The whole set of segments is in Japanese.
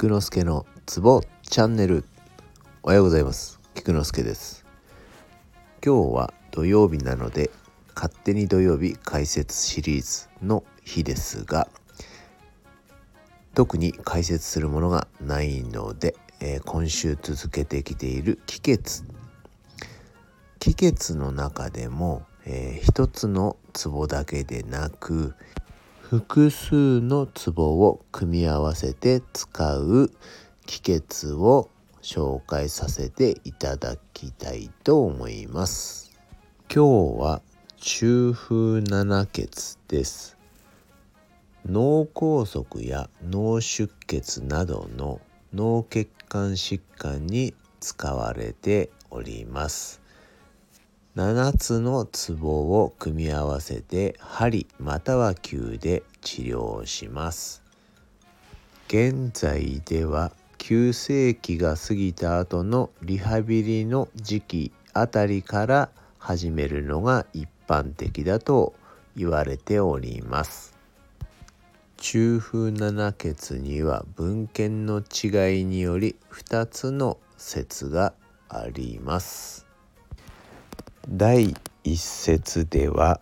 菊之助のツボチャンネル。おはようございます。菊之助です。今日は土曜日なので勝手に土曜日解説シリーズの日ですが特に解説するものがないので、えー、今週続けてきている気血。気血の中でも、えー、一つのツボだけでなく複数のツボを組み合わせて使う気血を紹介させていただきたいと思います。今日は中風七血です。脳梗塞や脳出血などの脳血管疾患に使われております。7つのツボを組み合わせて針または球で治療します。現在では急性期が過ぎた後のリハビリの時期あたりから始めるのが一般的だと言われております。中風七血には文献の違いにより2つの説があります。第一節では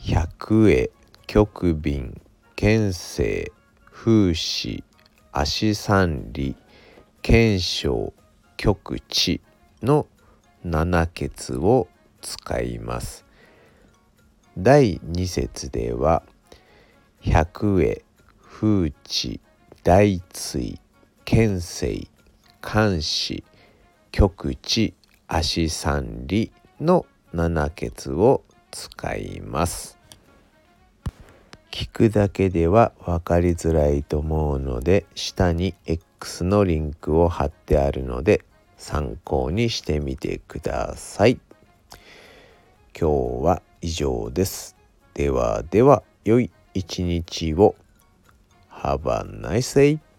百会極便県政風刺足三里検証極地の七血を使います。第二節では百会風地大椎県政監視極地足三里の七血を使います。聞くだけでは分かりづらいと思うので下に X のリンクを貼ってあるので参考にしてみてください。今日は以上です。ではでは良い一日を。Have a nice day